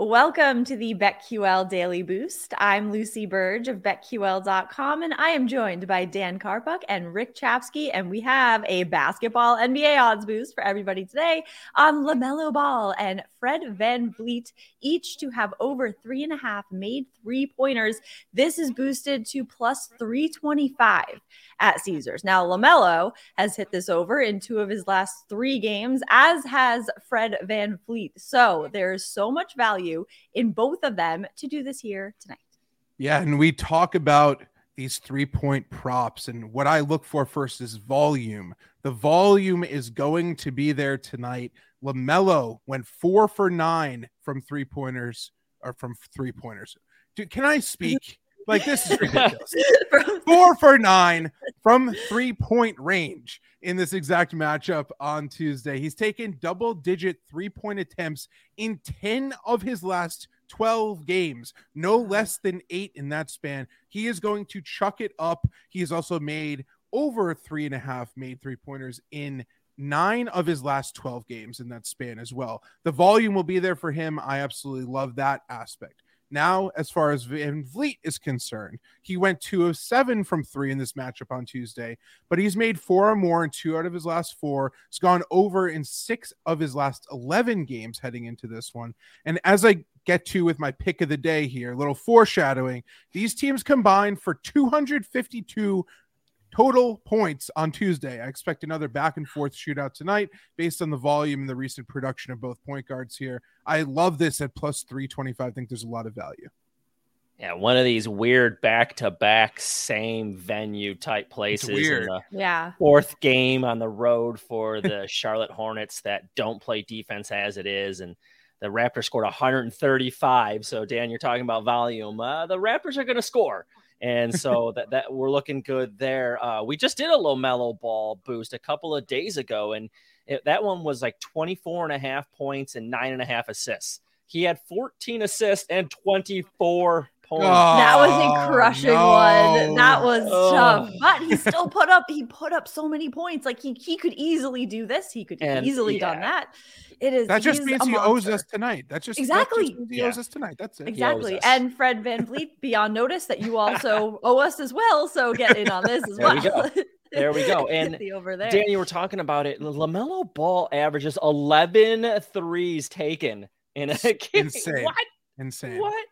Welcome to the BetQL Daily Boost. I'm Lucy Burge of BetQL.com, and I am joined by Dan Karpuk and Rick Chapsky. And we have a basketball NBA odds boost for everybody today on LaMelo Ball and Fred Van VanVleet, each to have over three and a half made three pointers. This is boosted to plus 325 at Caesars. Now, LaMelo has hit this over in two of his last three games, as has Fred Van VanVleet. So there's so much value in both of them to do this here tonight. Yeah. And we talk about these three point props. And what I look for first is volume. The volume is going to be there tonight. LaMelo went four for nine from three pointers or from three pointers. Dude, can I speak? Like this is ridiculous. Four for nine from three point range in this exact matchup on Tuesday. He's taken double digit three point attempts in 10 of his last 12 games, no less than eight in that span. He is going to chuck it up. He has also made over three and a half made three pointers in nine of his last 12 games in that span as well. The volume will be there for him. I absolutely love that aspect. Now, as far as VanVleet is concerned, he went two of seven from three in this matchup on Tuesday, but he's made four or more in two out of his last four. He's gone over in six of his last 11 games heading into this one. And as I get to with my pick of the day here, little foreshadowing, these teams combined for 252 total points on Tuesday. I expect another back and forth shootout tonight based on the volume and the recent production of both point guards here. I love this at plus 325. I think there's a lot of value. Yeah, one of these weird back to back same venue type places. weird. Yeah. Fourth game on the road for the Charlotte Hornets that don't play defense as it is. And the Raptors scored 135. So, Dan, you're talking about volume. Uh, the Raptors are going to score and so that that we're looking good there. Uh, we just did a LaMelo Ball boost a couple of days ago, and it, that one was like 24 and a half points and nine and a half assists. He had 14 assists and 24 points. Oh, that was a crushing no. one. That was Oh. tough. But he still put up he put up so many points. Like he he could easily do this. He could And, easily done that. It is That just means a he owes us tonight. That's just that Exactly. just means he Yeah. owes us tonight. That's it. Exactly. And Fred VanVleet, be on notice that you also owe us as well. So get in on this as There we well. There we go. And the over there. Dan, you were talking about it. LaMelo Ball averages 11 threes taken in a game. Insane. What? Insane. What?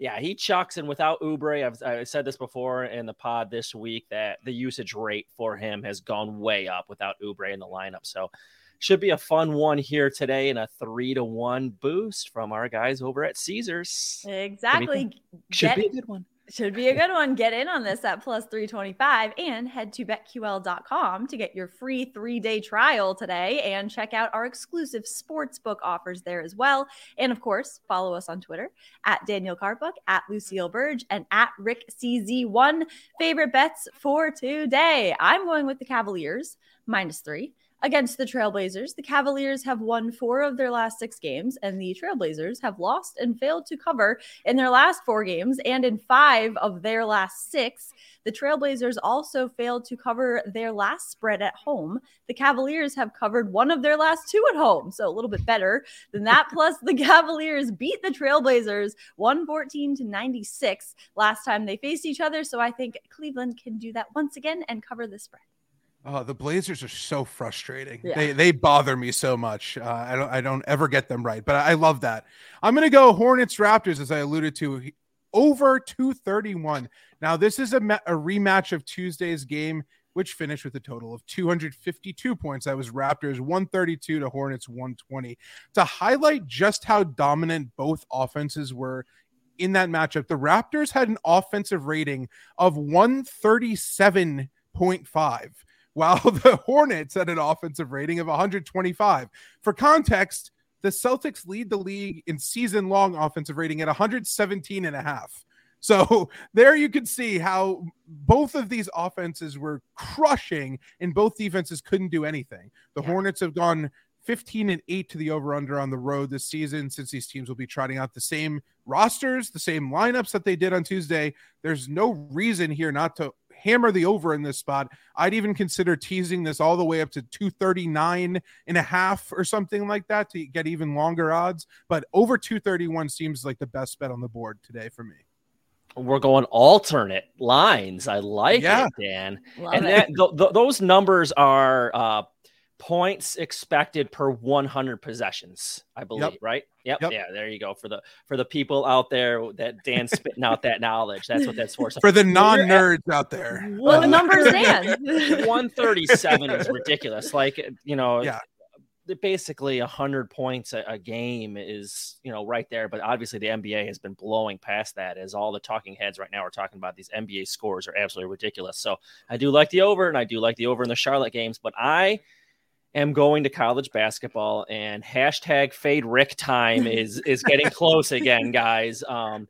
Yeah, he chucks, and without Oubre, I've, I said this before in the pod this week that the usage rate for him has gone way up without Oubre in the lineup. So, should be a fun one here today, and a three to one boost from our guys over at Caesars. exactly. Should Get- be a good one. Should be a good one. Get in on this at plus 325 and head to betql.com to get your free three day trial today and check out our exclusive sportsbook offers there as well. And of course, follow us on Twitter at Daniel Carpuck, at Lucille Burge, and at Rick CZ1. Favorite bets for today. I'm going with the Cavaliers minus three. Against the Trailblazers, the Cavaliers have won four of their last six games, and the Trailblazers have lost and failed to cover in their last four games and in five of their last six. The Trailblazers also failed to cover their last spread at home. The Cavaliers have covered one of their last two at home, so a little bit better than that. Plus, the Cavaliers beat the Trailblazers 114 to 96 last time they faced each other. So I think Cleveland can do that once again and cover the spread. Oh, the Blazers are so frustrating. Yeah. They they bother me so much. Uh, I don't I don't ever get them right, but I, I love that. I'm gonna go Hornets Raptors as I alluded to over 231. Now this is a, ma- a rematch of Tuesday's game, which finished with a total of 252 points. That was Raptors 132 to Hornets 120. To highlight just how dominant both offenses were in that matchup, the Raptors had an offensive rating of 137.5 while the Hornets had an offensive rating of 125. For context, the Celtics lead the league in season long offensive rating at 117 and a half. So there you can see how both of these offenses were crushing and both defenses couldn't do anything. The Yeah. Hornets have gone 15 and 8 to the over under on the road this season since these teams will be trotting out the same rosters, the same lineups that they did on Tuesday. There's no reason here not to hammer the over in this spot. I'd even consider teasing this all the way up to 239 and a half or something like that to get even longer odds. But over 231 seems like the best bet on the board today for me. We're going alternate lines. I like Yeah. it, Dan. Love and it. that th- th- those numbers are uh, points expected per 100 possessions, I believe. Right? Yep. Yep. Yeah. There you go for the for the people out there that Dan's spitting out that knowledge. That's what that's for. So For the non nerds out there. Well, the uh, numbers, Dan. 137 is ridiculous. Like you know, Yeah. basically 100 points a, a game is you know right there. But obviously the NBA has been blowing past that as all the talking heads right now are talking about these NBA scores are absolutely ridiculous. So I do like the over, and I do like the over in the Charlotte games, but I am going to college basketball and hashtag fade Rick time is is getting close again, guys. Um,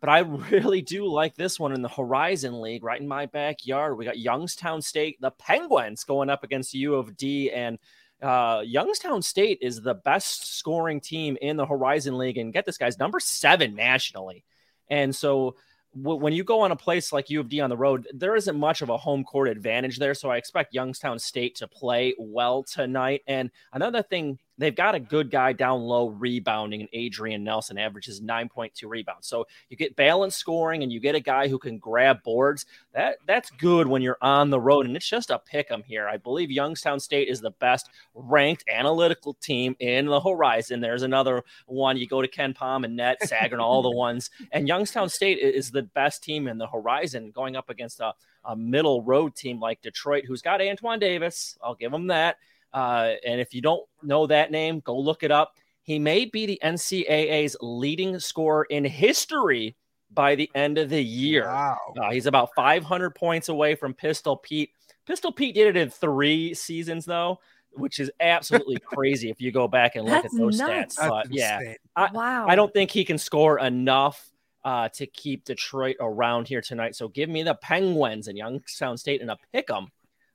but I really do like this one in the Horizon League, right in my backyard. We got Youngstown State, the Penguins, going up against U of D, and uh, Youngstown State is the best scoring team in the Horizon League, and get this, guys, number seven nationally. And so w- when you go on a place like U of D on the road, there isn't much of a home court advantage there. So I expect Youngstown State to play well tonight. And another thing, they've got a good guy down low rebounding, and Adrian Nelson averages 9.2 rebounds. So you get balanced scoring and you get a guy who can grab boards. That that's good when you're on the road, and it's just a pick 'em here. I believe Youngstown State is the best ranked analytical team in the horizon. There's another one. You go to KenPom and Net, Sagarin, all the ones, and Youngstown State is the best team in the horizon, going up against a, a middle road team like Detroit, who's got Antoine Davis. I'll give them that. Uh, and if you don't know that name, go look it up. He may be the NCAA's leading scorer in history by the end of the year. Wow. Uh, he's about 500 points away from Pistol Pete. Pistol Pete did it in three seasons, though, which is absolutely crazy if you go back and look That's at those nuts. stats. That's But yeah, insane. wow. I don't think he can score enough uh, to keep Detroit around here tonight. So give me the Penguins and Youngstown State and a pick 'em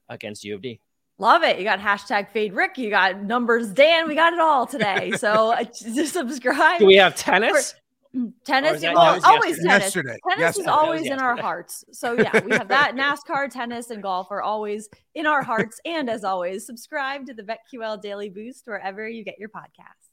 against U of D. Love it. You got hashtag fade Rick. You got numbers Dan. We got it all today. So uh, just subscribe. Do we have tennis? Or tennis, is that- well, that always yesterday? tennis. Yesterday. Tennis Yesterday. is always in our hearts. So yeah, we have that. NASCAR, tennis, and golf are always in our hearts. And as always, subscribe to the BetQL Daily Boost wherever you get your podcasts.